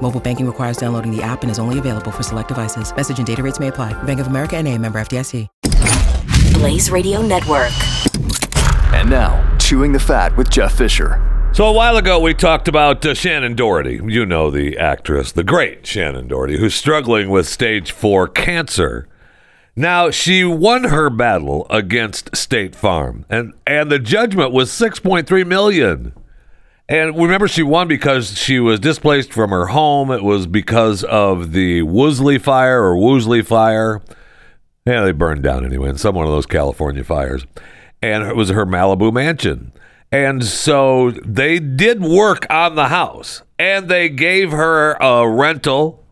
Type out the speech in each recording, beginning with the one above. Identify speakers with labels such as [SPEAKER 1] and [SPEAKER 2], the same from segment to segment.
[SPEAKER 1] Mobile banking requires downloading the app and is only available for select devices. Message and data rates may apply. Bank of America and a member FDIC.
[SPEAKER 2] Blaze Radio Network.
[SPEAKER 3] And now, Chewing the Fat with Jeff Fisher.
[SPEAKER 4] So a while ago, we talked about uh, Shannen Doherty. You know the actress, the great Shannen Doherty, who's struggling with stage four cancer. Now she won her battle against State Farm, and and the judgment was six point three million. And remember, she won because she was displaced from her home. It was because of the Woolsey fire or Woolsey fire. Yeah, they burned down anyway in some one of those California fires, and it was her Malibu mansion. And so they did work on the house, and they gave her a rental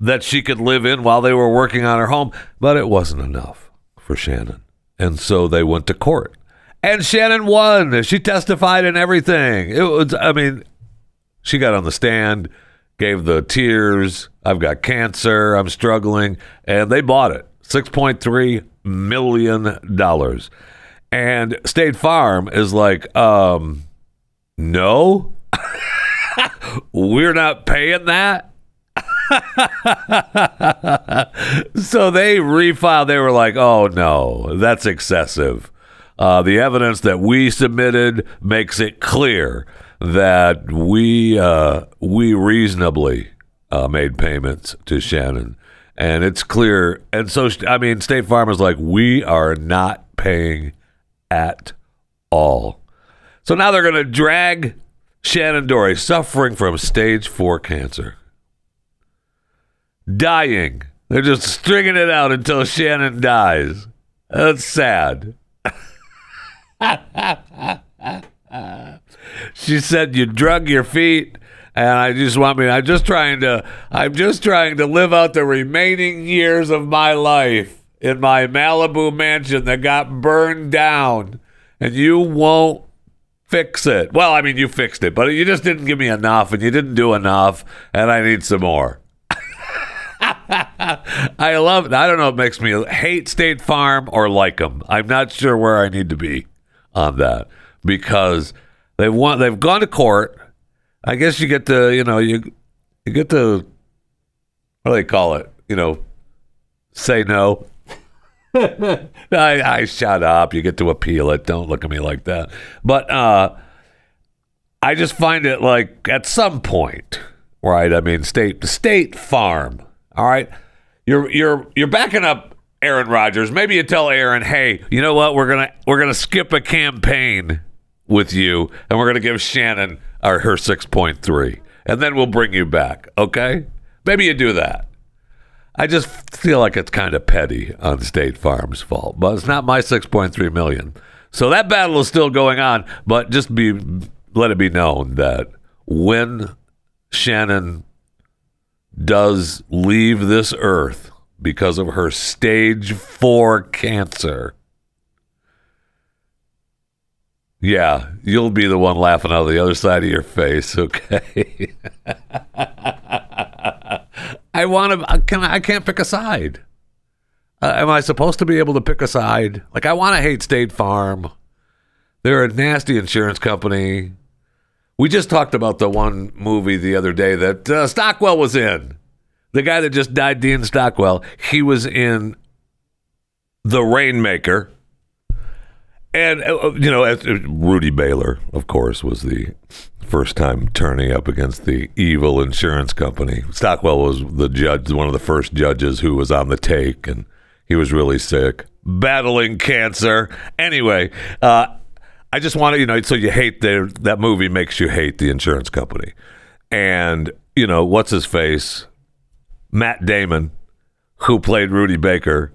[SPEAKER 4] that she could live in while they were working on her home, but it wasn't enough for Shannen. And so they went to court. And Shannen won. She testified and everything. It was I mean, she got on the stand, gave the tears, I've got cancer, I'm struggling, and they bought it. 6.3 million dollars. And State Farm is like, um, no, we're not paying that. so they refiled. They were like, "Oh no, that's excessive." Uh, the evidence that we submitted makes it clear that we uh, we reasonably uh, made payments to Shannen, and it's clear. And so, I mean, State Farm is like, "We are not paying at all." So now they're going to drag Shannen Doherty, suffering from stage four cancer dying. They're just stringing it out until Shannen dies. That's sad. She said you drug your feet and I just want me I'm just trying to I'm just trying to live out the remaining years of my life in my Malibu mansion that got burned down and you won't fix it. Well, I mean you fixed it, but you just didn't give me enough and you didn't do enough and I need some more. I love it. I don't know. It makes me hate State Farm or like them. I'm not sure where I need to be on that because they've won. They've gone to court. I guess you get to you know you you get to what do they call it? You know, say no. I, I shut up. You get to appeal it. Don't look at me like that. But uh, I just find it like at some point, right? I mean, state State Farm all right, you're you're you're backing up Aaron Rodgers. Maybe you tell Aaron, "Hey, you know what? We're gonna we're gonna skip a campaign with you, and we're gonna give Shannen our, her six point three, and then we'll bring you back." Okay? Maybe you do that. I just feel like it's kind of petty on State Farm's fault, but it's not my six point three million. So that battle is still going on, but just be let it be known that when Shannen does leave this earth because of her stage four cancer. Yeah, you'll be the one laughing out of the other side of your face, okay? I want to. Can I? I can't pick a side. Uh, am I supposed to be able to pick a side? Like I want to hate State Farm. They're a nasty insurance company. We just talked about the one movie the other day that uh, Stockwell was in. The guy that just died, Dean Stockwell, he was in The Rainmaker. And, uh, you know, uh, Rudy Baylor, of course, was the first time turning up against the evil insurance company. Stockwell was the judge, one of the first judges who was on the take, and he was really sick, battling cancer. Anyway, uh, I just want to, you know, so you hate the, that movie makes you hate the insurance company. And, you know, what's his face? Matt Damon, who played Rudy Baker,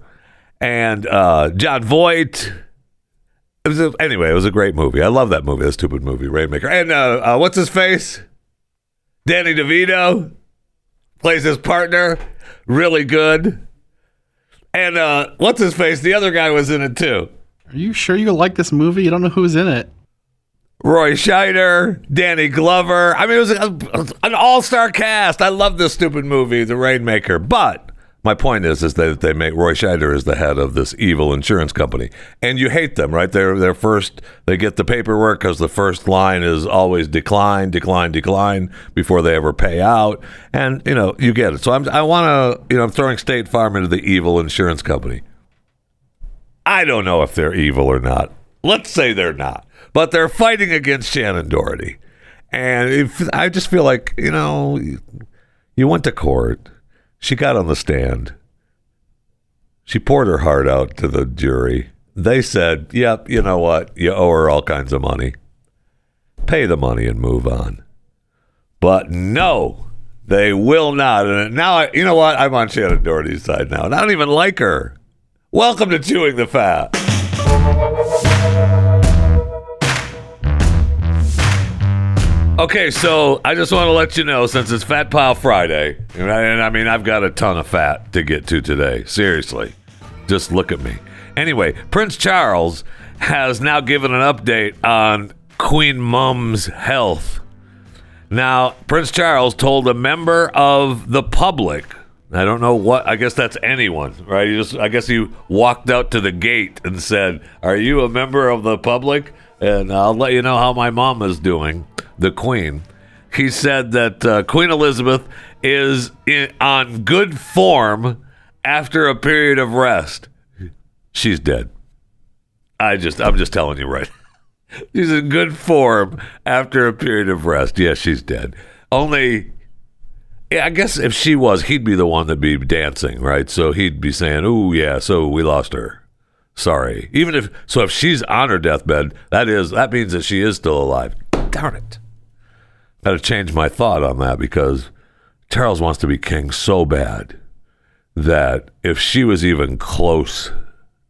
[SPEAKER 4] and uh, Jon Voight. It was a, anyway, it was a great movie. I love that movie, that stupid movie, Rainmaker. And uh, uh, what's his face? Danny DeVito plays his partner. Really good. and uh, what's his face? The other guy was in it too.
[SPEAKER 5] Are you sure you like this movie? You don't know who's in it.
[SPEAKER 4] Roy Scheider, Danny Glover. I mean, it was a, an all-star cast. I love this stupid movie, The Rainmaker. But my point is, is that they make Roy Scheider as the head of this evil insurance company, and you hate them, right? They're they're first. They get the paperwork because the first line is always decline, decline, decline before they ever pay out, and you know you get it. So I'm, I want to, you know, I'm throwing State Farm into the evil insurance company. I don't know if they're evil or not. Let's say they're not but they're fighting against Shannen Doherty. And if, I just feel like, you know, you went to court. She got on the stand. She poured her heart out to the jury. They said, yep, you know what? You owe her all kinds of money. Pay the money and move on. But no, they will not. And now, I, you know what? I'm on Shannen Doherty's side now. And I don't even like her. Welcome to Chewing the Fat. Okay, so I just want to let you know since it's Fat Pile Friday, and I, mean, I've got a ton of fat to get to today. Seriously. Just look at me. Anyway, Prince Charles has now given an update on Queen Mum's health. Now, Prince Charles told a member of the public, I don't know what, I guess that's anyone, right? He just, I guess he walked out to the gate and said, Are you a member of the public? And I'll let you know how my mom is doing the Queen. He said that uh, Queen Elizabeth is in, on good form after a period of rest. She's dead. I just, I'm just telling you right. she's in good form after a period of rest. Yes, she's dead. Only, yeah, I guess if she was, he'd be the one that'd be dancing, right? So he'd be saying, "Oh yeah, so we lost her." Sorry. Even if so, if she's on her deathbed, that is that means that she is still alive. Darn it. Got to change my thought on that because Charles wants to be king so bad that if she was even close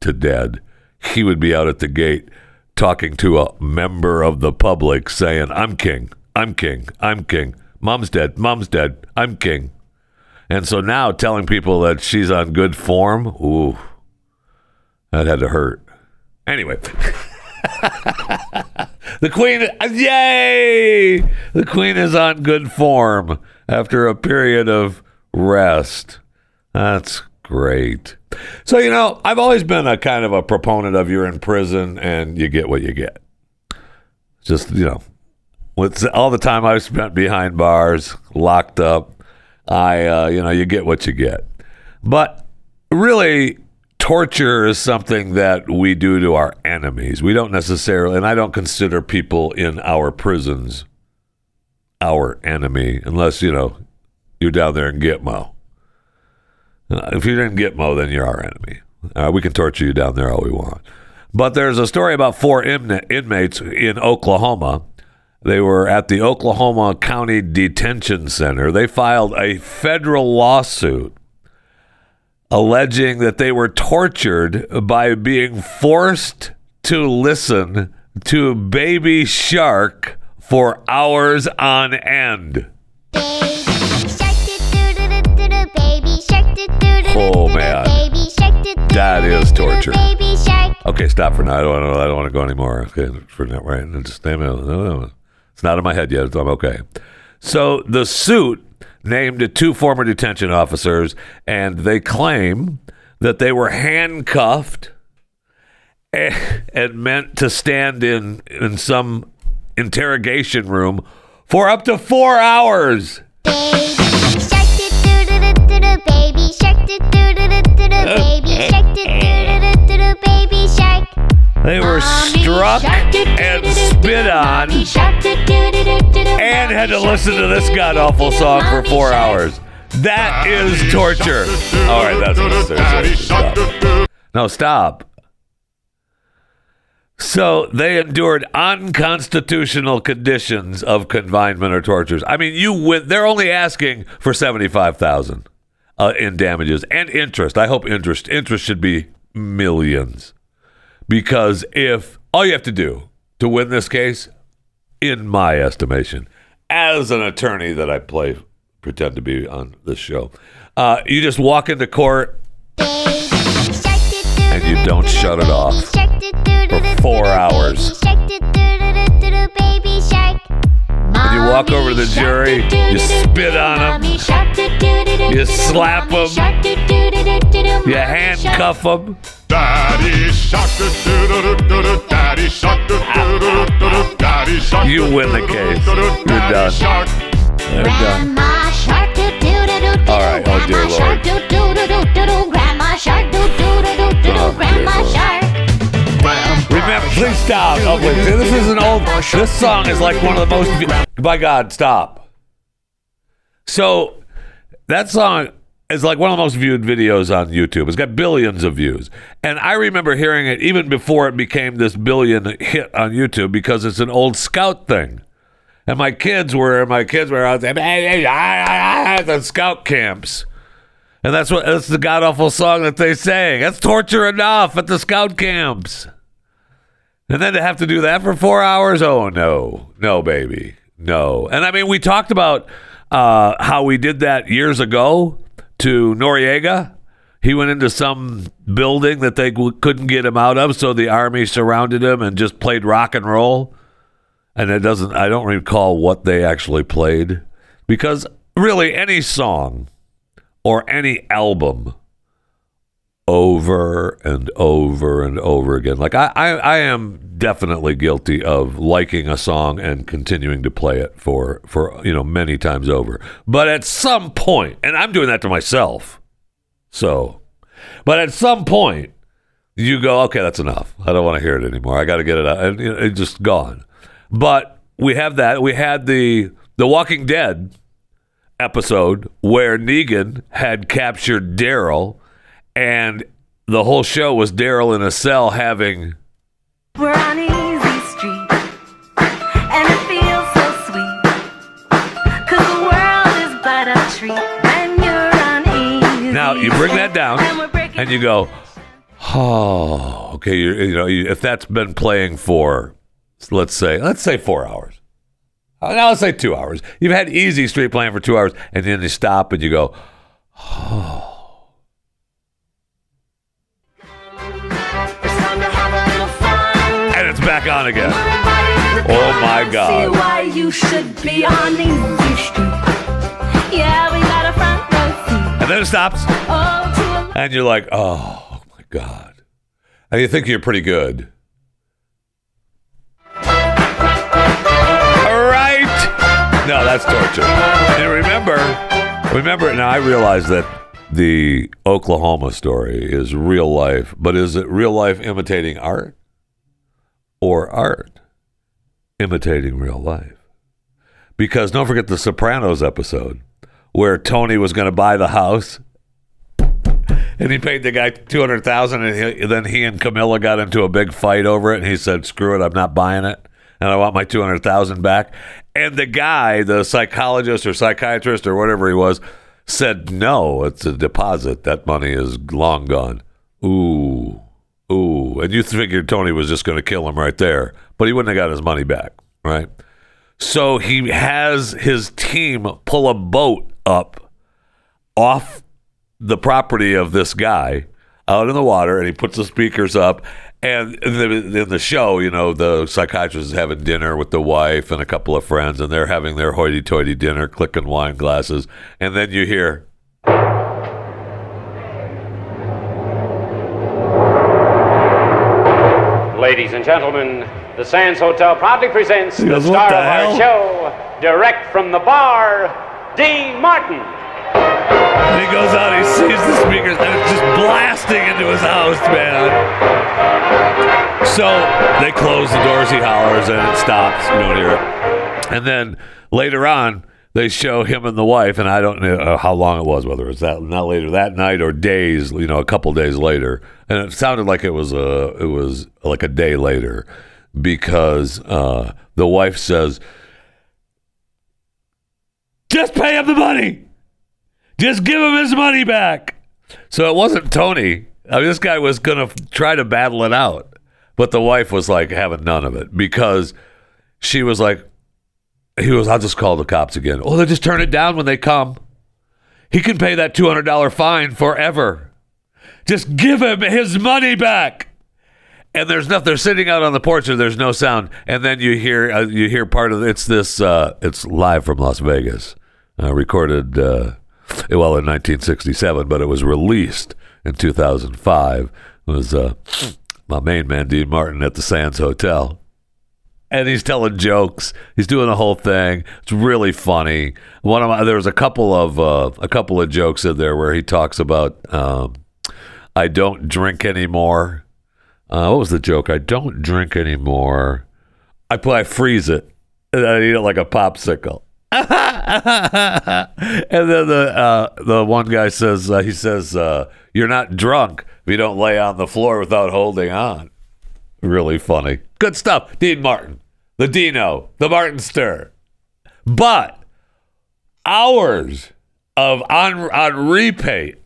[SPEAKER 4] to dead, he would be out at the gate talking to a member of the public saying, I'm king, I'm king, I'm king. Mom's dead, mom's dead, I'm king. And so now telling people that she's on good form, ooh, that had to hurt. Anyway. the queen, yay! The queen is on good form after a period of rest. That's great. So, you know, I've always been a kind of a proponent of you're in prison and you get what you get. Just, you know, with all the time I've spent behind bars, locked up, I, uh, you know, you get what you get. But really, torture is something that we do to our enemies. We don't necessarily, and I don't consider people in our prisons our enemy unless, you know, you're down there in Gitmo. Uh, if you're in Gitmo, then you're our enemy. Uh, we can torture you down there all we want. But there's a story about four inmates in Oklahoma. They were at the Oklahoma County Detention Center. They filed a federal lawsuit alleging that they were tortured by being forced to listen to Baby Shark for hours on end. Oh man, that is torture. Okay, stop for now. I don't. I don't want to go anymore. Okay, for now, right? Just name it. It's not in my head yet. I'm okay. So the suit named two former detention officers, and they claim that they were handcuffed and meant to stand in in some interrogation room for up to four hours. They were struck and spit on and had to listen to this god awful song for four hours. That is torture. All right, that's what. Stop. No, stop. So they endured unconstitutional conditions of confinement or tortures. I mean, you win. They're only asking for seventy-five thousand uh, in damages and interest. I hope interest interest should be millions because if all you have to do to win this case, in my estimation, as an attorney that I play, pretend to be on this show, uh, you just walk into court and you don't shut it off for four hours.
[SPEAKER 6] When
[SPEAKER 4] you walk over to the jury, you spit on them, you slap them, You handcuff them.
[SPEAKER 6] Daddy shark, do do do do do, daddy shark, do do do do do, daddy shark.
[SPEAKER 4] You win the case. You're done.
[SPEAKER 6] Shark.
[SPEAKER 4] They're done.
[SPEAKER 7] Grandma shark do do do do do.
[SPEAKER 4] All right, oh, oh dear
[SPEAKER 7] Grandma shark do do do do do do. Grandma shark do do do do do
[SPEAKER 4] Oh.
[SPEAKER 7] Grandma shark.
[SPEAKER 4] Please stop. Oh, see, this is an old. This song is like one of the most. By God, stop. So, that song is like one of the most viewed videos on YouTube. It's got billions of views, and I remember hearing it even before it became this billion hit on YouTube because it's an old Scout thing. And my kids were my kids were out there at the Scout camps. And that's what that's the god awful song that they sang. That's torture enough at the scout camps. And then to have to do that for four hours? Oh no. No, baby. No. And I mean we talked about uh, how we did that years ago to Noriega. He went into some building that they w- couldn't get him out of, so the army surrounded him and just played rock and roll. And it doesn't I don't recall what they actually played. Because really any song or any album over and over and over again. Like I, I, I am definitely guilty of liking a song and continuing to play it for for you know many times over. But at some point, and I'm doing that to myself. So, but at some point, you go, okay, that's enough. I don't want to hear it anymore. I got to get it out, and it's just gone. But we have that. We had the the Walking Dead episode where Negan had captured Daryl, and the whole show was Daryl in a cell having.
[SPEAKER 8] We're on easy street, and it feels so sweet. Cause the world is but a treat when you're on easy.
[SPEAKER 4] Now you bring that down,
[SPEAKER 8] And
[SPEAKER 4] and you go, oh, okay. You, you know, you, if that's been playing for, let's say, let's say four hours. Uh, Now let's say two hours. You've had Easy Street playing for two hours, and then you stop and you go,
[SPEAKER 8] It's
[SPEAKER 4] and on again. Oh, my
[SPEAKER 8] See
[SPEAKER 4] God.
[SPEAKER 8] why you should be on easy street. Yeah, we got a front row seat.
[SPEAKER 4] And then it stops,
[SPEAKER 8] Oh,
[SPEAKER 4] and you're like, oh my god, and you think you're pretty good. All right. No, that's torture. And remember, remember. Now I realize that the Oklahoma story is real life, but is it real life imitating art, or art imitating real life? Because don't forget the Sopranos episode where Tony was going to buy the house and he paid the guy two hundred thousand, and he, then he and Carmela got into a big fight over it. And he said, "Screw it, I'm not buying it, and I want my two hundred thousand back." And the guy, the psychologist or psychiatrist or whatever he was, said, "No, it's a deposit. That money is long gone." Ooh, ooh, and you figured Tony was just going to kill him right there, but he wouldn't have got his money back, right? So he has his team pull a boat up off the property of this guy out in the water and he puts the speakers up and in the, in the show you know the psychiatrist is having dinner with the wife and a couple of friends and they're having their hoity-toity dinner clicking wine glasses and then you hear
[SPEAKER 9] Ladies and gentlemen, the Sands Hotel proudly presents the
[SPEAKER 4] goes,
[SPEAKER 9] star
[SPEAKER 4] the
[SPEAKER 9] of
[SPEAKER 4] hell?"
[SPEAKER 9] our show, direct from the bar, Dean Martin.
[SPEAKER 4] and he goes out he sees the speakers and it's just blasting into his house man so they close the doors he hollers and it stops you don't hear it and then later on they show him and the wife and i don't know uh, how long it was whether it's that not later that night or days you know a couple days later and it sounded like it was a it was like a day later because uh, the wife says just pay him the money just give him his money back. So it wasn't Tony. I mean, this guy was to try to battle it out, but the wife was like having none of it because she was like, he was, I'll just call the cops again. Oh, they'll just turn it down when they come. He can pay that $200 fine forever. Just give him his money back. And there's nothing. They're sitting out on the porch, and there's no sound. And then you hear uh, you hear part of it's this. Uh, it's live from Las Vegas, uh, recorded uh, well in 1967, but it was released in 2005. It was uh, my main man Dean Martin at the Sands Hotel and he's telling jokes. He's doing the whole thing. It's really funny. One of my there was a couple of uh, a couple of jokes in there where he talks about um, I don't drink anymore. Uh, what was the joke? I don't drink anymore. I put I freeze it and I eat it like a popsicle. and then the uh, the one guy says uh, he says uh, you're not drunk if you don't lay on the floor without holding on. Really funny. Good stuff. Dean Martin, the Dino, the Martin Stir. But hours of on on repeat.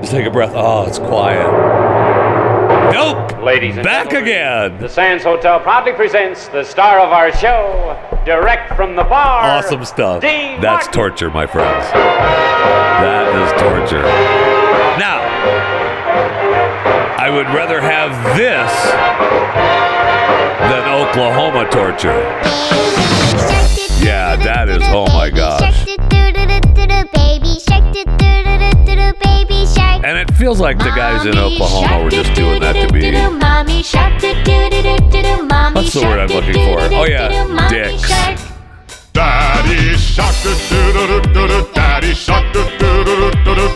[SPEAKER 4] Just take a breath. Oh, it's quiet. Nope.
[SPEAKER 9] Ladies and
[SPEAKER 4] Back again.
[SPEAKER 9] The Sands Hotel proudly presents the star of our show, direct from the bar.
[SPEAKER 4] Awesome stuff.
[SPEAKER 9] Dean
[SPEAKER 4] That's
[SPEAKER 9] Martin.
[SPEAKER 4] torture, my friends. That is torture. Now, I would rather have this than Oklahoma torture. Yeah, that is- oh my gosh. And it feels like the guys in Oklahoma were just doing that to be. What's the word I'm looking for? Oh, yeah, dicks.
[SPEAKER 6] Daddy shark Daddy shark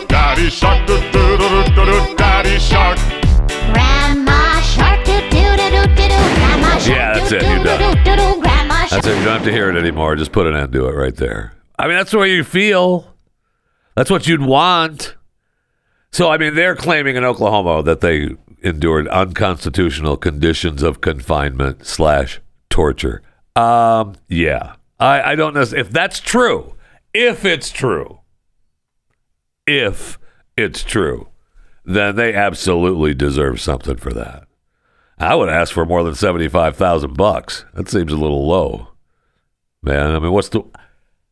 [SPEAKER 6] Daddy shark Daddy shark
[SPEAKER 7] Grandma shark doo doo doo doo doo doo. Grandma shark
[SPEAKER 4] Yeah, that's it, you're done. That's it. You don't have to hear it anymore. Just put an end to it right there. I mean, that's the way you feel. That's what you'd want. So, I mean, they're claiming in Oklahoma that they endured unconstitutional conditions of confinement slash torture. Um, yeah, I, I don't know if that's true. If it's true, if it's true, then they absolutely deserve something for that. I would ask for more than seventy-five thousand bucks. That seems a little low, man. I mean, what's the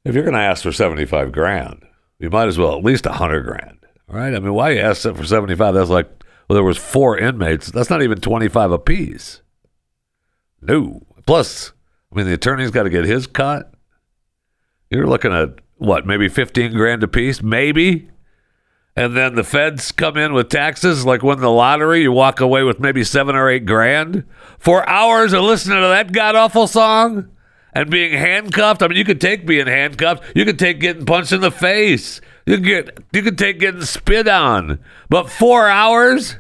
[SPEAKER 4] if you're going to ask for seventy-five grand, you might as well at least a hundred grand, right? I mean, why you ask for seventy-five? That's like well, there was four inmates. That's not even twenty-five apiece. No. Plus, I mean, the attorney's got to get his cut. You're looking at what, maybe fifteen grand apiece, maybe and then the feds come in with taxes like win the lottery you walk away with maybe seven or eight grand for hours of listening to that god awful song and being handcuffed i mean you could take being handcuffed you could take getting punched in the face you could get you could take getting spit on but four hours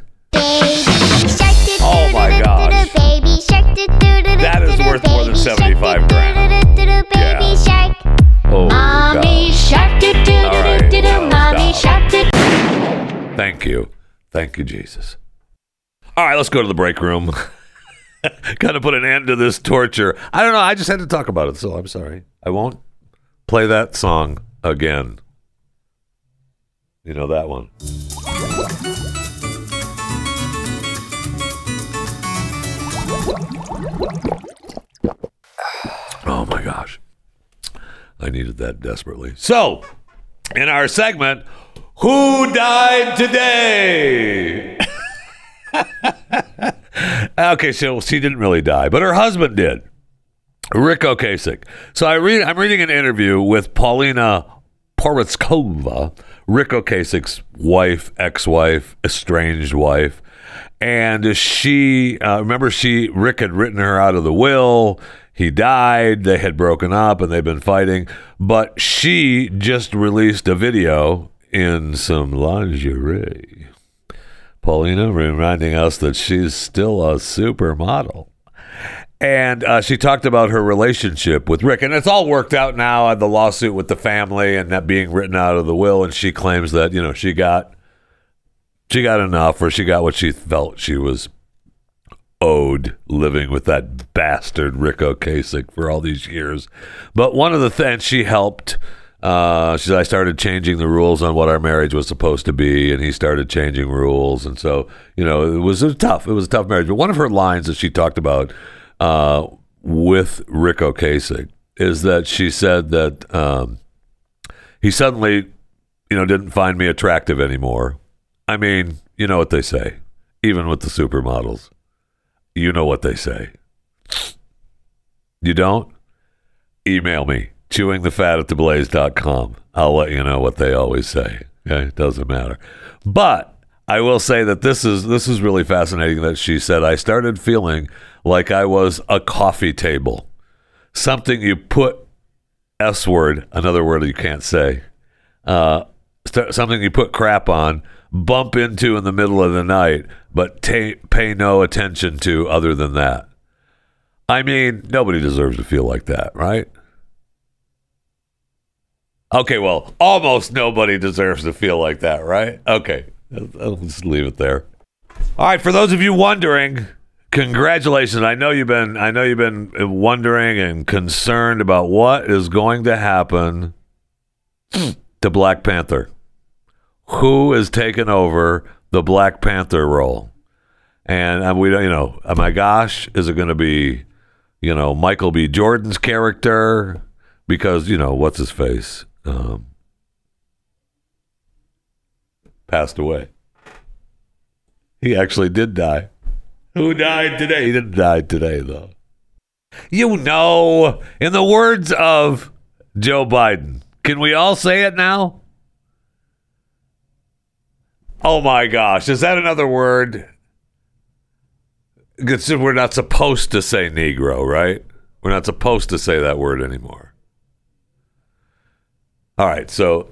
[SPEAKER 7] Oh
[SPEAKER 4] my gosh.
[SPEAKER 7] That
[SPEAKER 4] is worth more than 75 grand. Yeah. oh
[SPEAKER 7] Mommy
[SPEAKER 4] God.
[SPEAKER 7] shark
[SPEAKER 4] All right,
[SPEAKER 7] Mommy shark.
[SPEAKER 4] Thank you. Thank you, Jesus. All right, let's go to the break room. Got to put an end to this torture. I don't know. I just had to talk about it, so I'm sorry. I won't play that song again. You know that one. Oh my gosh. I needed that desperately. So, in our segment, Who Died Today? okay, so she didn't really die, but her husband did. Ric Ocasek. So I read I'm reading an interview with Paulina Porizkova, Ric Ocasek's wife, ex-wife, estranged wife. And she uh, remember she Ric had written her out of the will. He died. They had broken up and they've been fighting. But she just released a video in some lingerie. Paulina reminding us that she's still a supermodel. And uh, she talked about her relationship with Ric, and it's all worked out now. The lawsuit with the family and that being written out of the will, and she claims that you know she got she got enough, or she got what she felt she was owed living with that bastard Ric Ocasek for all these years. But one of the things she helped. Uh, she said I started changing the rules on what our marriage was supposed to be, and he started changing rules, and so you know it was tough. It was a tough marriage. But one of her lines that she talked about uh, with Ric Ocasek is that she said that um, he suddenly you know, didn't find me attractive anymore. I mean, you know what they say, even with the supermodels. You know what they say. You don't? Email me, chewingthefat at theblaze.com. I'll let you know what they always say. Okay? It doesn't matter. But I will say that this is this is really fascinating that she said I started feeling like I was a coffee table. Something you put S word, another word you can't say. Uh, st- something you put crap on, bump into in the middle of the night, but pay no attention to other than that. I mean, nobody deserves to feel like that, right? Okay, well, almost nobody deserves to feel like that, right? Okay, I'll just leave it there. All right, for those of you wondering, congratulations. I know you've been I know you've been wondering and concerned about what is going to happen to Black Panther. Who is taking over the Black Panther role? And uh, we don't, you know, oh my gosh, is it going to be, you know, Michael B. Jordan's character? Because you know what's his face um, passed away. He actually did die. Who died today? He didn't die today, though. You know, in the words of Joe Biden, can we all say it now? Oh my gosh, is that another word? We're not supposed to say Negro, right? We're not supposed to say that word anymore. All right, so,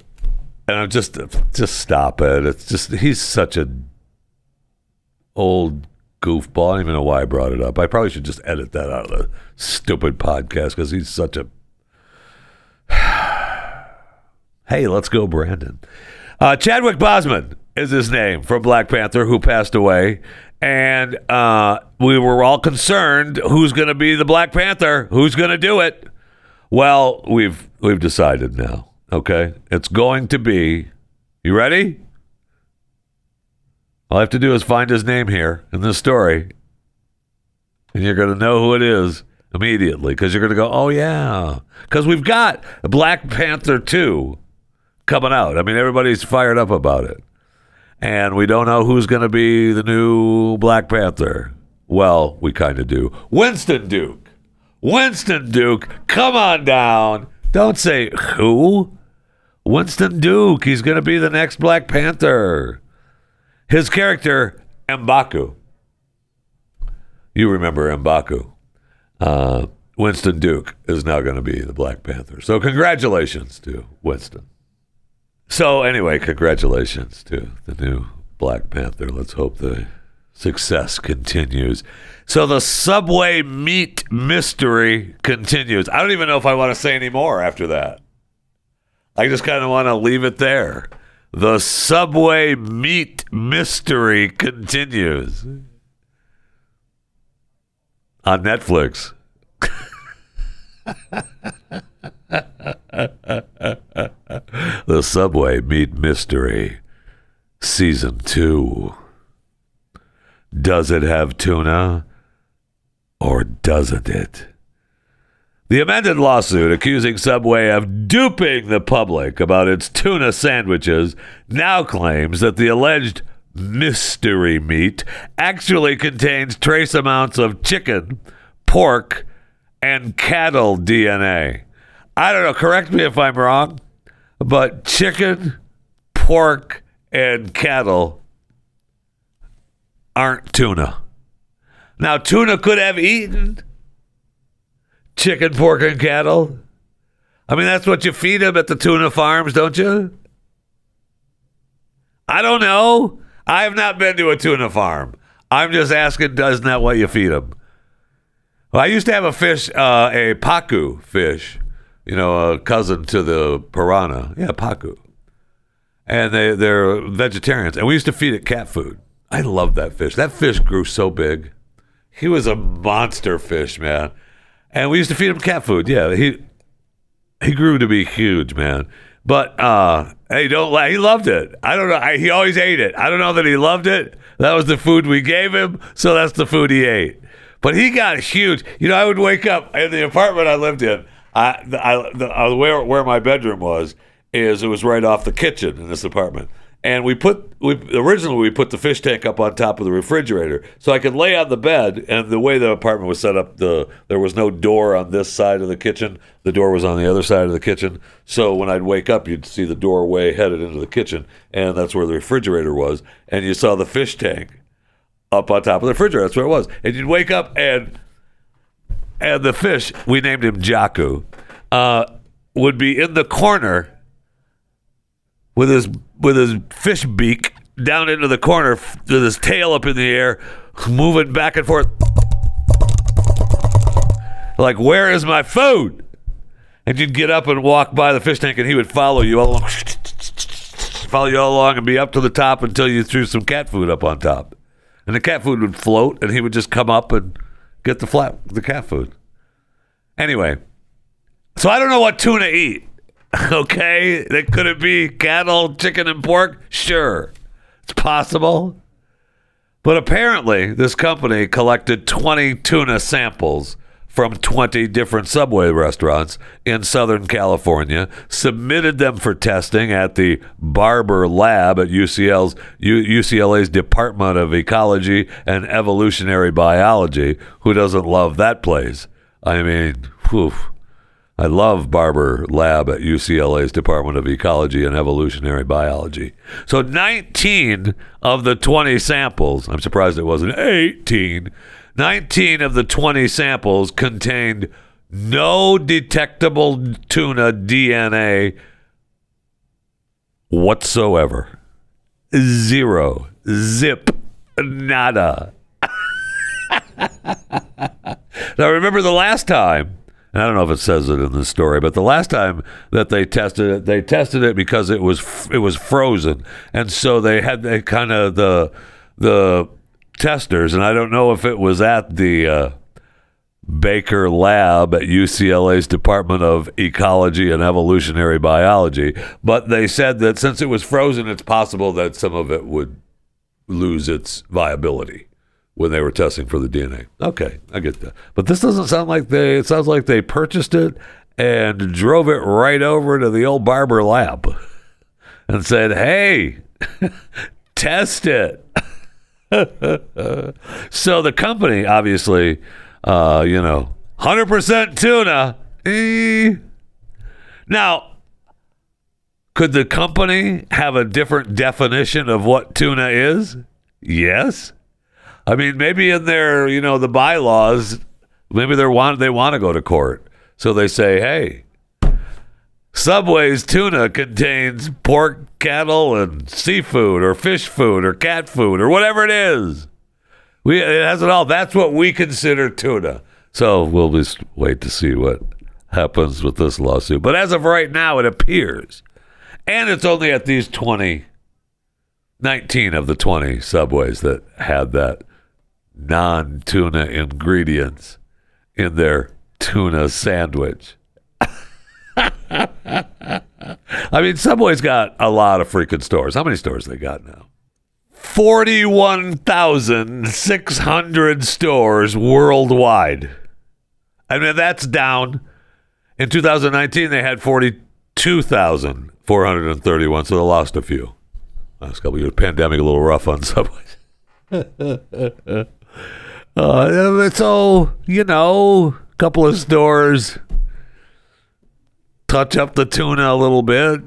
[SPEAKER 4] and I'm just, just stop it. It's just, he's such a old goofball. I don't even know why I brought it up. I probably should just edit that out of the stupid podcast because he's such a. hey, let's go, Brandon. Uh, Chadwick Boseman is his name from Black Panther, who passed away. And uh, we were all concerned who's going to be the Black Panther? Who's going to do it? Well, we've we've decided now. Okay, it's going to be. You ready? All I have to do is find his name here in this story, and you're going to know who it is immediately because you're going to go, "Oh yeah," because we've got Black Panther two coming out. I mean, everybody's fired up about it, and we don't know who's going to be the new Black Panther. Well, we kind of do. Winston Duke. Winston Duke, come on down. Don't say who. Winston Duke. He's going to be the next Black Panther. His character, M'Baku. You remember M'Baku. Uh, Winston Duke is now going to be the Black Panther. So, congratulations to Winston. So, anyway, congratulations to the new Black Panther. Let's hope the success continues. So, the Subway meat mystery continues. I don't even know if I want to say any more after that. I just kind of want to leave it there. The Subway meat mystery continues on Netflix. the Subway meat mystery, season two. Does it have tuna or doesn't it? The amended lawsuit accusing Subway of duping the public about its tuna sandwiches now claims that the alleged mystery meat actually contains trace amounts of chicken, pork, and cattle DNA. I don't know, correct me if I'm wrong, but chicken, pork, and cattle aren't tuna. Now, tuna could have eaten chicken, pork, and cattle. I mean, that's what you feed them at the tuna farms, don't you? I don't know. I have not been to a tuna farm. I'm just asking, doesn't that what you feed them? Well, I used to have a fish, uh, a pacu fish, you know, a cousin to the piranha. Yeah, pacu. And they, they're vegetarians. And we used to feed it cat food. I love that fish. That fish grew so big. He was a monster fish, man. And we used to feed him cat food. Yeah, he he grew to be huge, man. But uh hey, don't lie. He loved it. I don't know. I, he always ate it. I don't know that he loved it. That was the food we gave him, so that's the food he ate. But he got huge. You know, I would wake up in the apartment I lived in. I, I, the, uh, where where my bedroom was, is it was right off the kitchen in this apartment. And we put we originally we put the fish tank up on top of the refrigerator so I could lay on the bed. And the way the apartment was set up, the there was no door on this side of the kitchen. The door was on the other side of the kitchen. So when I'd wake up, you'd see the doorway headed into the kitchen, and that's where the refrigerator was. And you saw the fish tank up on top of the refrigerator. That's where it was. And you'd wake up and and the fish we named him Jaku uh, would be in the corner with his with his fish beak down into the corner with his tail up in the air, moving back and forth. Like, where is my food? And you'd get up and walk by the fish tank, and he would follow you all along, follow you all along, and be up to the top until you threw some cat food up on top. And the cat food would float, and he would just come up and get the flat the cat food. Anyway, so I don't know what tuna eat. Okay, that could it be cattle, chicken, and pork? Sure, it's possible. But apparently, this company collected 20 tuna samples from 20 different Subway restaurants in Southern California, submitted them for testing at the Barber Lab at UCL's UCLA's Department of Ecology and Evolutionary Biology. Who doesn't love that place? I mean, whew. I love Barber Lab at UCLA's Department of Ecology and Evolutionary Biology. So 19 of the 20 samples, I'm surprised it wasn't 18, 19 of the 20 samples contained no detectable tuna DNA whatsoever. Zero. Zip. Nada. now, remember the last time, I don't know if it says it in the story, but the last time that they tested it, they tested it because it was it was frozen, and so they had they kind of the the testers, and I don't know if it was at the uh, Baker Lab at UCLA's Department of Ecology and Evolutionary Biology, but they said that since it was frozen, it's possible that some of it would lose its viability when they were testing for the DNA. Okay, I get that. But this doesn't sound like they, it sounds like they purchased it and drove it right over to the old Barber lab and said, hey, test it. so the company, obviously, uh, you know, 100% tuna. Eh. Now, could the company have a different definition of what tuna is? Yes. I mean, maybe in their, you know, the bylaws, maybe they want they want to go to court. So they say, "Hey, Subway's tuna contains pork, cattle, and seafood, or fish food, or cat food, or whatever it is. We it has it all. That's what we consider tuna." So we'll just wait to see what happens with this lawsuit. But as of right now, it appears, and it's only at these twenty 19 of the 20 subways that had that non tuna ingredients in their tuna sandwich. I mean, Subway's got a lot of freaking stores. How many stores they got now? 41,600 stores worldwide. I mean, that's down. In 2019, they had 42,431, so they lost a few last couple years. Pandemic a little rough on subways. uh, so you know, a couple of stores touch up the tuna a little bit.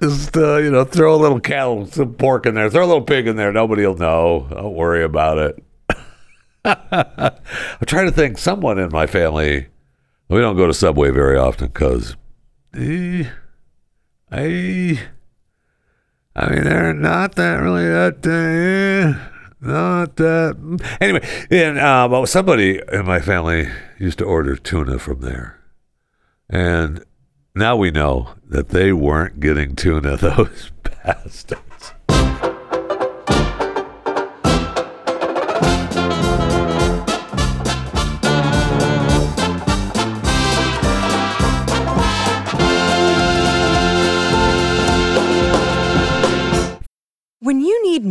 [SPEAKER 4] Just uh, you know, throw a little cattle, some pork in there, throw a little pig in there. Nobody'll know. Don't worry about it. I'm trying to think. Someone in my family. We don't go to Subway very often because, I. I mean, they're not that really that, uh, not that. Anyway, and uh, but somebody in my family used to order tuna from there, and now we know that they weren't getting tuna. Those bastards.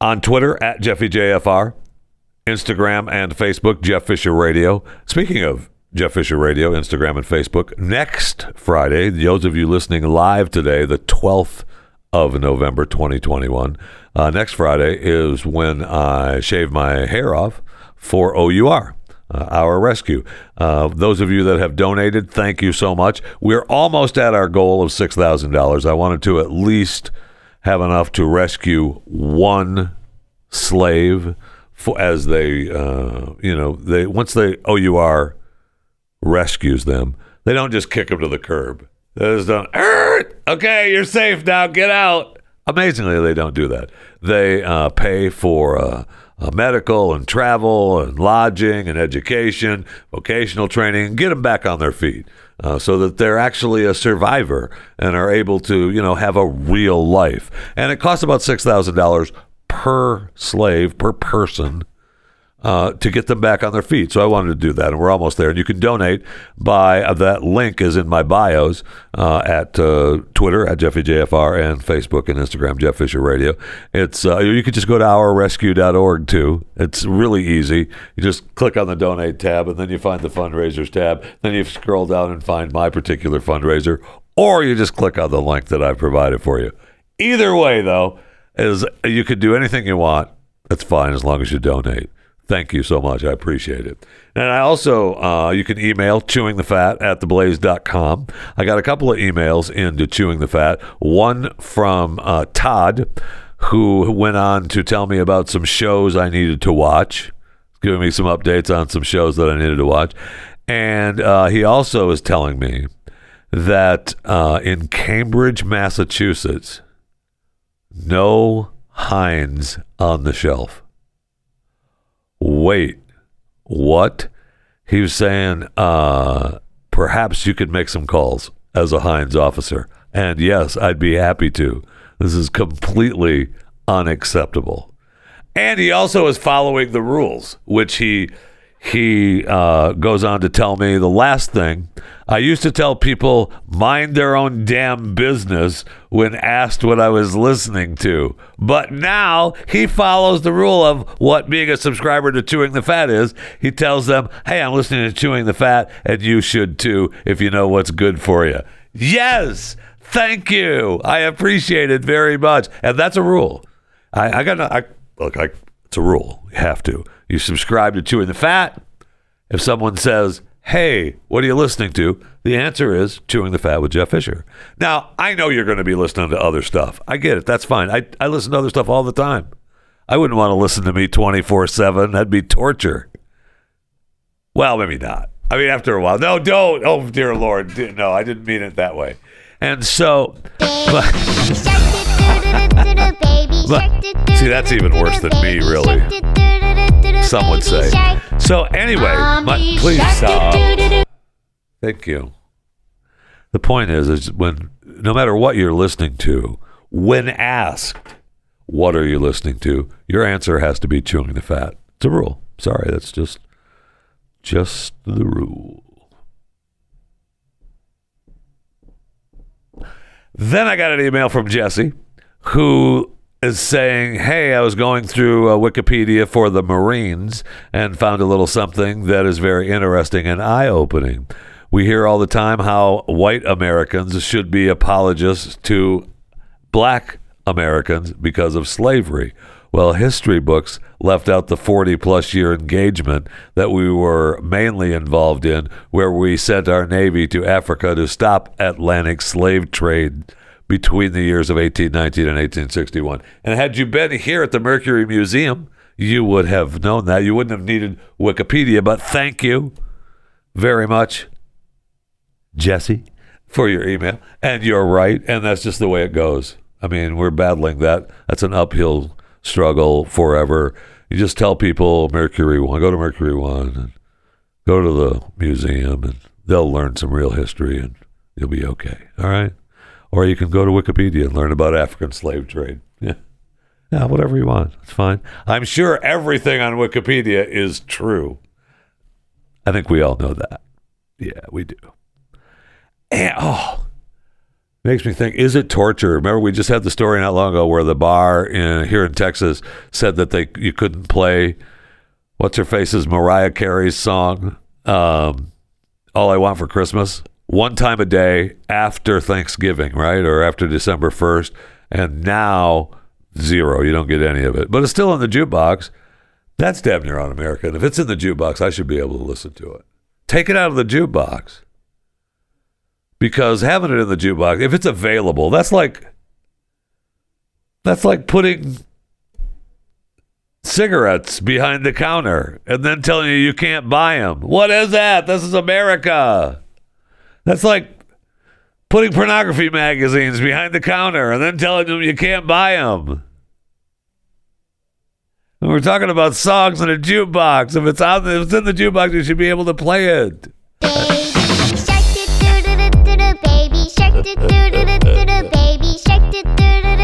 [SPEAKER 4] on Twitter at JeffyJFR, Instagram and Facebook, Jeff Fisher Radio. Speaking of Jeff Fisher Radio, Instagram and Facebook, next Friday, those of you listening live today, the 12th of November 2021, uh, next Friday is when I shave my hair off for OUR. Uh, our rescue. Uh, those of you that have donated, thank you so much. We're almost at our goal of $6,000. I wanted to at least have enough to rescue one slave for, as they, uh, you know, they once they OUR rescues them, they don't just kick them to the curb. They just don't, "Er, okay, you're safe now, get out. Amazingly, they don't do that. They uh, pay for uh, uh, medical and travel and lodging and education, vocational training, get them back on their feet uh, so that they're actually a survivor and are able to, you know, have a real life. And it costs about six thousand dollars per slave per person uh, to get them back on their feet. So I wanted to do that, and we're almost there. And you can donate by uh, that link is in my bios uh, at uh, Twitter at JeffyJFR and Facebook and Instagram Jeff Fisher Radio. It's uh, you can just go to ourrescue.org too. It's really easy. You just click on the donate tab, and then you find the fundraisers tab. Then you scroll down and find my particular fundraiser, or you just click on the link that I've provided for you. Either way, though, is you can do anything you want. That's fine as long as you donate. Thank you so much. I appreciate it. And I also, uh, you can email chewingthefat at theblaze.com. I got a couple of emails into Chewing the Fat. One from uh, Todd, who went on to tell me about some shows I needed to watch, giving me some updates on some shows that I needed to watch. And uh, he also is telling me that uh, in Cambridge, Massachusetts, no Heinz on the shelf wait, what? He was saying, uh, perhaps you could make some calls as a Heinz officer. And yes, I'd be happy to. This is completely unacceptable. And he also is following the rules, which he he uh, goes on to tell me the last thing. I used to tell people mind their own damn business when asked what I was listening to. But now he follows the rule of what being a subscriber to Chewing the Fat is. He tells them, hey, I'm listening to Chewing the Fat, and you should too if you know what's good for you. Yes, thank you. I appreciate it very much. And that's a rule. I, I got to, I, look, I, it's a rule. You have to. You subscribe to Chewing the Fat. If someone says, hey, what are you listening to? The answer is Chewing the Fat with Jeff Fisher. Now, I know you're going to be listening to other stuff. I get it. That's fine. I, I listen to other stuff all the time. I wouldn't want to listen to me 24 7. That'd be torture. Well, maybe not. I mean, after a while. No, don't. Oh, dear Lord. No, I didn't mean it that way. And so, but, but see, that's even worse than me, really. Some would say. So, anyway, my, please stop. Thank you. The point is, is when no matter what you're listening to, when asked, "What are you listening to?" your answer has to be chewing the fat. It's a rule. Sorry, that's just just the rule. Then I got an email from Jesse, who is saying, Hey, I was going through uh, Wikipedia for the Marines and found a little something that is very interesting and eye opening. We hear all the time how white Americans should be apologists to black Americans because of slavery. Well, history books left out the 40 plus year engagement that we were mainly involved in, where we sent our Navy to Africa to stop Atlantic slave trade between the years of 1819 and 1861. And had you been here at the Mercury Museum, you would have known that. You wouldn't have needed Wikipedia, but thank you very much, Jesse, for your email. And you're right, and that's just the way it goes. I mean, we're battling that. That's an uphill struggle forever. You just tell people Mercury One, go to Mercury One, and go to the museum, and they'll learn some real history, and you'll be okay. All right. Or you can go to Wikipedia and learn about African slave trade. Yeah. Yeah, whatever you want. It's fine. I'm sure everything on Wikipedia is true. I think we all know that. Yeah, we do. And oh, makes me think: Is it torture? Remember, we just had the story not long ago where the bar in here in Texas said that they you couldn't play what's her face's Mariah Carey's song, um, "All I Want for Christmas," one time a day after Thanksgiving, right, or after December first, and now zero. You don't get any of it, but it's still in the jukebox. That's damn near America. And If it's in the jukebox, I should be able to listen to it. Take it out of the jukebox because having it in the jukebox, if it's available, that's like that's like putting cigarettes behind the counter and then telling you you can't buy them. What is that? This is America. That's like putting pornography magazines behind the counter and then telling them you can't buy them. And we're talking about songs in a jukebox. If it's out, if it's in the jukebox, you should be able to play it.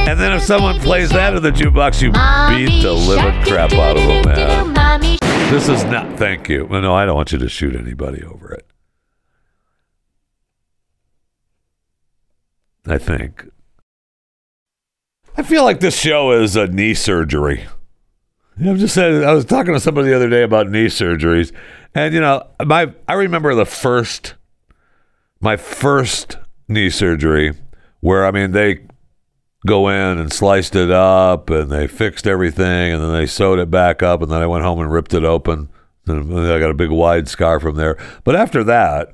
[SPEAKER 4] And then if someone plays that in the jukebox, you beat the living crap out of them, man. This is not. Thank you. No, I don't want you to shoot anybody over it. I think. I feel like this show is a knee surgery. I'm just saying. I was talking to somebody the other day about knee surgeries, and you know, my I remember the first, my first knee surgery, where I mean they go in and sliced it up and they fixed everything and then they sewed it back up and then I went home and ripped it open and I got a big wide scar from there. But after that,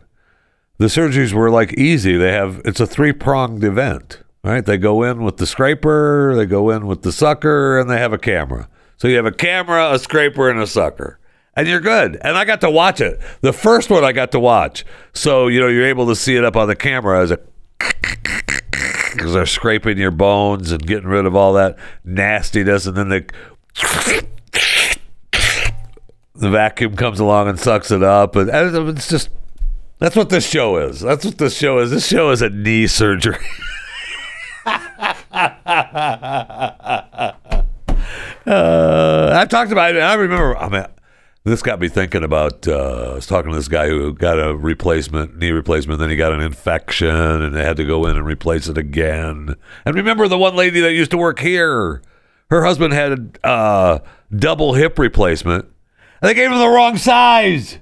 [SPEAKER 4] the surgeries were like easy. They have it's a three pronged event, right? They go in with the scraper, they go in with the sucker, and they have a camera. So you have a camera, a scraper, and a sucker. And you're good. And I got to watch it. The first one I got to watch. So, you know, you're able to see it up on the camera as a because they're scraping your bones and getting rid of all that nastiness, and then they the vacuum comes along and sucks it up, and it's just that's what this show is. That's what this show is. This show is a knee surgery. uh, I've talked about it. I remember. I mean, this got me thinking about. Uh, I was talking to this guy who got a replacement, knee replacement. Then he got an infection, and they had to go in and replace it again. And remember the one lady that used to work here. Her husband had a uh, double hip replacement, and they gave him the wrong size,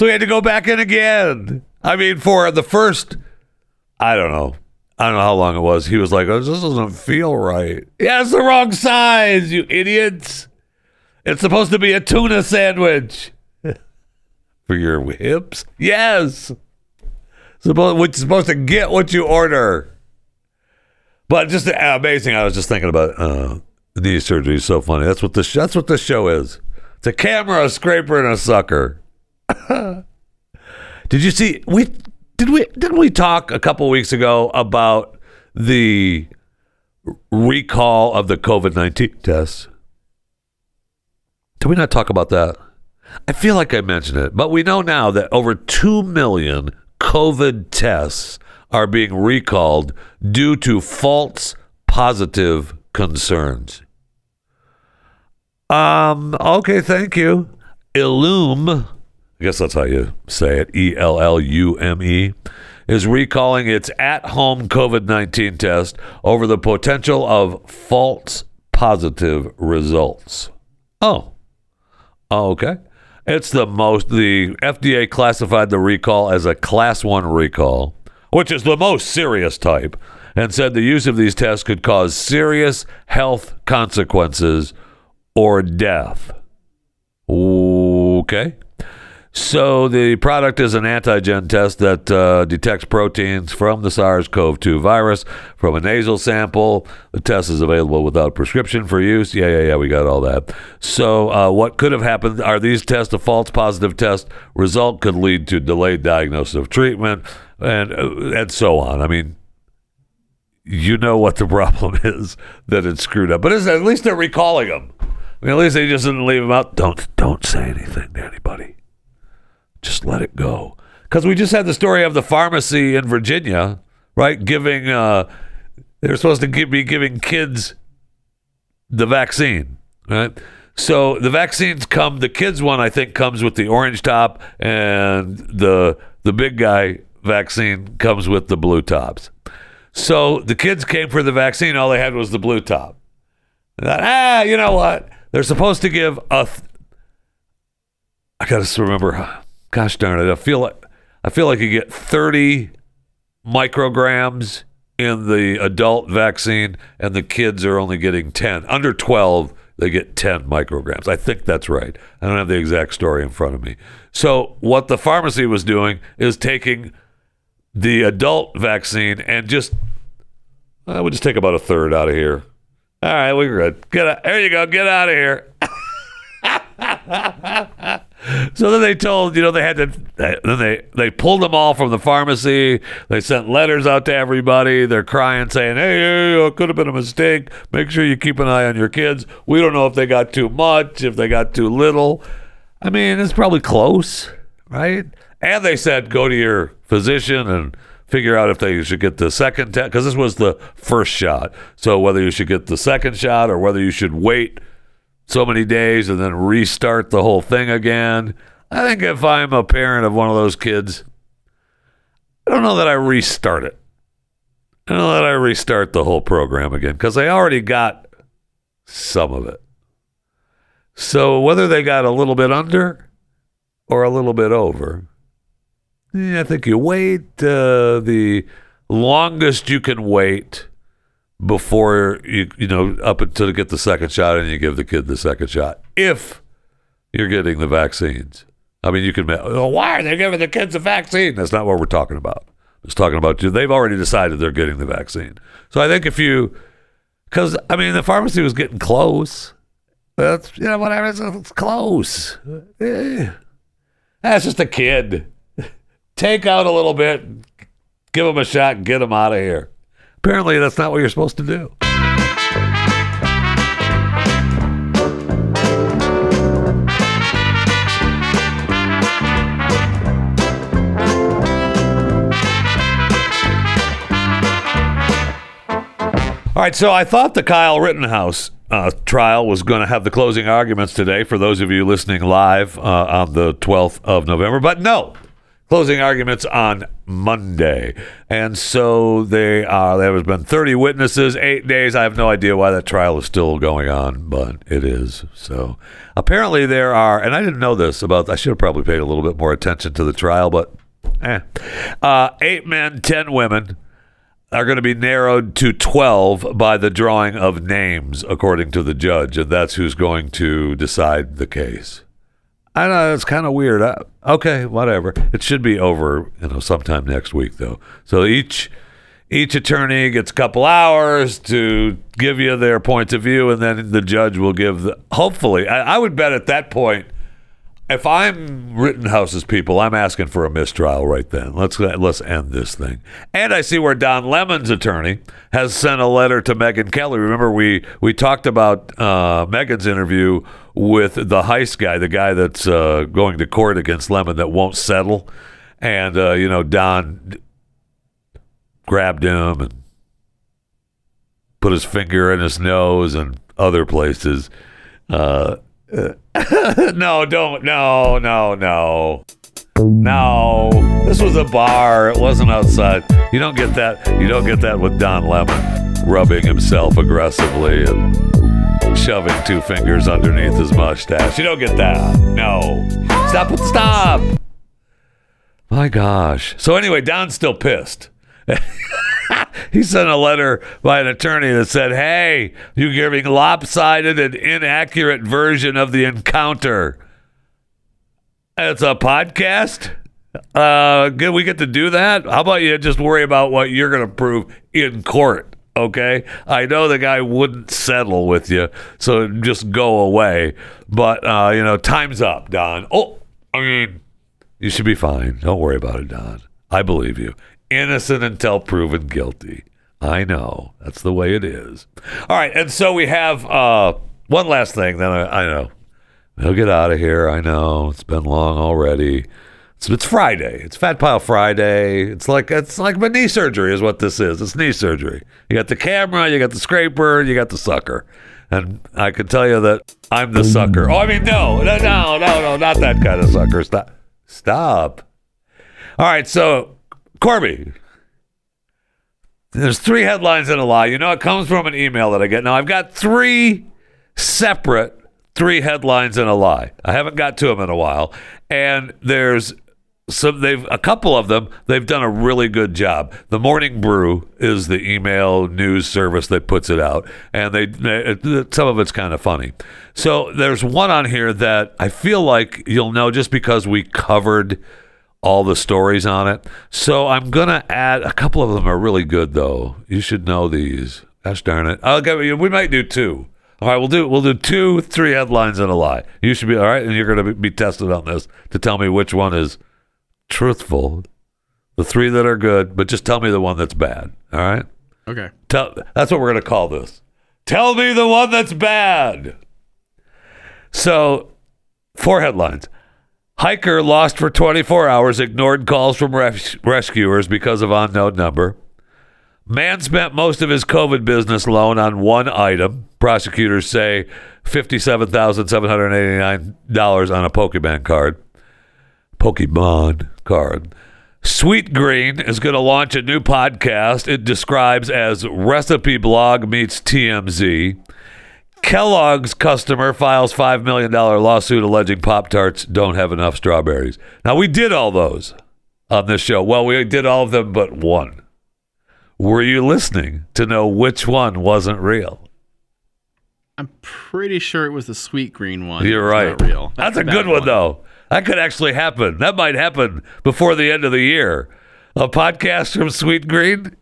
[SPEAKER 4] so he had to go back in again. I mean, for the first, I don't know, I don't know how long it was. He was like, oh, "This doesn't feel right." Yeah, it's the wrong size, you idiots. It's supposed to be a tuna sandwich for your hips. Yes, supposed which is supposed to get what you order. But just amazing. I was just thinking about uh, knee surgery. So funny. That's what this. That's what this show is. It's a camera, a scraper, and a sucker. Did you see? We did we didn't we talk a couple weeks ago about the recall of the COVID nineteen tests? Did we not talk about that? I feel like I mentioned it, but we know now that over 2 million COVID tests are being recalled due to false positive concerns. Um, okay, thank you. Illume, I guess that's how you say it, E L L U M E, is recalling its at home COVID 19 test over the potential of false positive results. Oh, Oh, okay. It's the most, the FDA classified the recall as a class one recall, which is the most serious type, and said the use of these tests could cause serious health consequences or death. Okay. So the product is an antigen test that uh, detects proteins from the SARS-CoV-2 virus from a nasal sample. The test is available without prescription for use. Yeah, yeah, yeah. We got all that. So uh, what could have happened? Are these tests a false positive test? Result could lead to delayed diagnosis of treatment and uh, and so on. I mean, you know what the problem is that it's screwed up. But at least they're recalling them. I mean, at least they just didn't leave them out. Don't don't say anything to anybody. Just let it go. Because we just had the story of the pharmacy in Virginia, right? Giving uh, they're supposed to give, be giving kids the vaccine, right? So the vaccines come. The kids one, I think, comes with the orange top, and the the big guy vaccine comes with the blue tops. So the kids came for the vaccine. All they had was the blue top. And thought, ah, you know what? They're supposed to give a. Th- I got to remember. Gosh darn it! I feel like I feel like you get thirty micrograms in the adult vaccine, and the kids are only getting ten. Under twelve, they get ten micrograms. I think that's right. I don't have the exact story in front of me. So what the pharmacy was doing is taking the adult vaccine and just uh, I would just take about a third out of here. All right, we're good. Get out. There you go. Get out of here. so then they told, you know, they had to. Then they they pulled them all from the pharmacy. They sent letters out to everybody. They're crying, saying, "Hey, it could have been a mistake. Make sure you keep an eye on your kids. We don't know if they got too much, if they got too little. I mean, it's probably close, right?" And they said, "Go to your physician and." figure out if they should get the second test because this was the first shot. So whether you should get the second shot or whether you should wait so many days and then restart the whole thing again. I think if I'm a parent of one of those kids, I don't know that I restart it. I don't know that I restart the whole program again because they already got some of it. So whether they got a little bit under or a little bit over, I think you wait uh, the longest you can wait before you you know up until to get the second shot, and you give the kid the second shot if you're getting the vaccines. I mean, you can. Oh, why are they giving the kids a vaccine? That's not what we're talking about. It's talking about they've already decided they're getting the vaccine. So I think if you, because I mean, the pharmacy was getting close. That's you know whatever. It's, it's close. Eh. That's just a kid take out a little bit, give them a shot, and get them out of here. Apparently, that's not what you're supposed to do. All right, so I thought the Kyle Rittenhouse uh, trial was going to have the closing arguments today for those of you listening live uh, on the 12th of November, but no, closing arguments on Monday. And so they are there has been 30 witnesses, 8 days. I have no idea why that trial is still going on, but it is. So apparently there are and I didn't know this about I should have probably paid a little bit more attention to the trial, but eh. Uh, 8 men, 10 women are going to be narrowed to 12 by the drawing of names according to the judge, and that's who's going to decide the case. I know it's kind of weird. I, okay, whatever. It should be over, you know, sometime next week though. So each each attorney gets a couple hours to give you their point of view, and then the judge will give the. Hopefully, I, I would bet at that point, if I'm Rittenhouse's people, I'm asking for a mistrial right then. Let's let's end this thing. And I see where Don Lemon's attorney has sent a letter to Megyn Kelly. Remember, we we talked about uh, Megyn's interview with the Hice guy, the guy that's uh, going to court against Lemon that won't settle, and uh, you know Don grabbed him and put his finger in his nose and other places. Uh, no, don't. No, no, no. No. This was a bar. It wasn't outside. You don't get that. You don't get that with Don Lemon rubbing himself aggressively and shoving two fingers underneath his mustache. You don't get that. No. Stop. Stop. My gosh. So anyway, Don's still pissed. he sent a letter by an attorney that said, Hey, you're giving lopsided and inaccurate version of the encounter. It's a podcast? Uh, good, we get to do that? How about you just worry about what you're going to prove in court? Okay, I know the guy wouldn't settle with you, so just go away. But uh, you know, time's up, Don. Oh, I mean, you should be fine. Don't worry about it, Don. I believe you innocent until proven guilty. I know. That's the way it is. All right. And so we have uh, one last thing. Then I, I know. We'll get out of here. I know. It's been long already. It's, it's Friday. It's Fat Pile Friday. It's like it's like my knee surgery is what this is. It's knee surgery. You got the camera, you got the scraper, you got the sucker. And I can tell you that I'm the sucker. Oh, I mean, no, no, no, no, no, not that kind of sucker. Stop. Stop. All right, so Corby, there's three headlines in a lie. You know, it comes from an email that I get. Now, I've got three separate three headlines in a lie. I haven't got to them in a while, and there's some. They've a couple of them. They've done a really good job. The Morning Brew is the email news service that puts it out, and they, they some of it's kind of funny. So there's one on here that I feel like you'll know just because we covered all the stories on it. So I'm gonna add a couple of them are really good though. You should know these. Gosh darn it! I'll give you. We might do two. All right, we'll do we'll do two, three headlines and a lie. You should be all right, and you're gonna be tested on this to tell me which one is truthful. The three that are good, but just tell me the one that's bad. All right.
[SPEAKER 5] Okay.
[SPEAKER 4] Tell that's what we're gonna call this. Tell me the one that's bad. So, four headlines. Hiker lost for 24 hours, ignored calls from res- rescuers because of unknown number. Man spent most of his COVID business loan on one item. Prosecutors say $57,789 on a Pokemon card. Pokemon card. Sweetgreen is going to launch a new podcast it describes as Recipe Blog meets TMZ. Kellogg's customer files $5 million lawsuit alleging Pop Tarts don't have enough strawberries. Now, we did all those on this show. Well, we did all of them but one. Were you listening to know which one wasn't real?
[SPEAKER 5] I'm pretty sure it was the sweet green one.
[SPEAKER 4] You're right.
[SPEAKER 5] Not real.
[SPEAKER 4] That's, a good
[SPEAKER 5] bad
[SPEAKER 4] one, though. That could actually happen. That might happen before the end of the year. A podcast from Sweetgreen,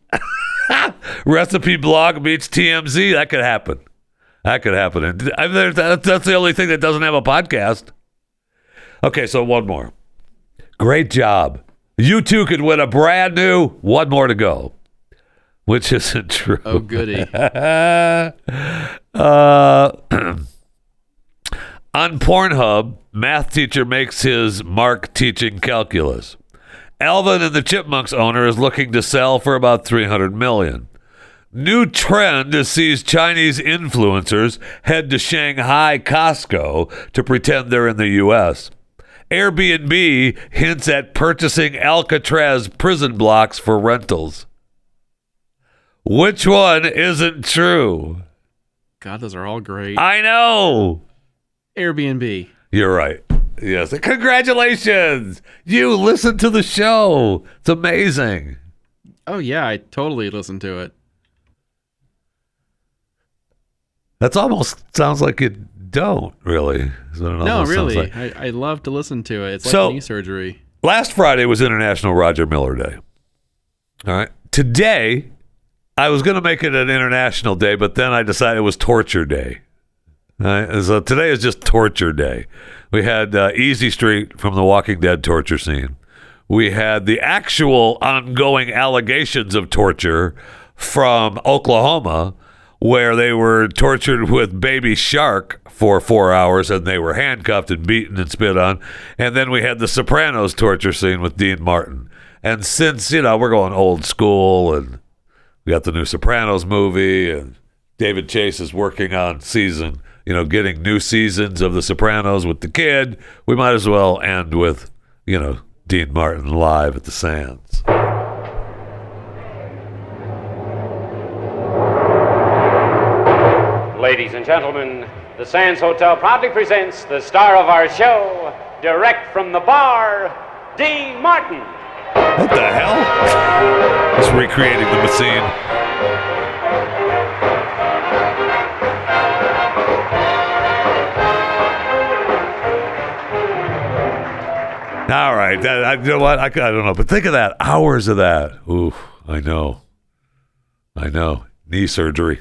[SPEAKER 4] recipe blog meets TMZ. That could happen. That could happen. I- that- that's the only thing that doesn't have a podcast. Okay, so one more. Great job. You two could win a brand new. One more to go, which isn't true.
[SPEAKER 5] Oh, goody.
[SPEAKER 4] Uh, on Pornhub, math teacher makes his mark teaching calculus. Alvin and the Chipmunks owner is looking to sell for about 300 million. New trend sees Chinese influencers head to Shanghai Costco to pretend they're in the U.S. Airbnb hints at purchasing Alcatraz prison blocks for rentals. Which one isn't true?
[SPEAKER 5] God, those are all great.
[SPEAKER 4] I know.
[SPEAKER 5] Airbnb.
[SPEAKER 4] You're right. Yes. Congratulations. You listened to the show. It's amazing.
[SPEAKER 5] Oh yeah, I totally listened to it.
[SPEAKER 4] That's almost sounds like you don't really. it
[SPEAKER 5] No, really,
[SPEAKER 4] like.
[SPEAKER 5] I, I love to listen to it. It's
[SPEAKER 4] So-
[SPEAKER 5] like knee surgery.
[SPEAKER 4] Last Friday was International Roger Miller Day. All right. Today, I was going to make it an international day, but then I decided it was Torture Day. All right. So today is just Torture Day. We had uh, Easy Street from the Walking Dead torture scene. We had the actual ongoing allegations of torture from Oklahoma, where they were tortured with baby shark for four hours and they were handcuffed and beaten and spit on. And then we had the Sopranos torture scene with Dean Martin. And since, you know, we're going old school and we got the new Sopranos movie and David Chase is working on season, you know, getting new seasons of the Sopranos with the kid, we might as well end with, you know, Dean Martin live at the Sands.
[SPEAKER 9] Ladies and gentlemen, the Sands Hotel proudly presents the star of our show, direct from the bar, Dean Martin.
[SPEAKER 4] What the hell? Just recreating the scene. All right, that, I, you know what? I, I don't know, but think of that. Hours of that. Ooh, I know. I know. Knee surgery.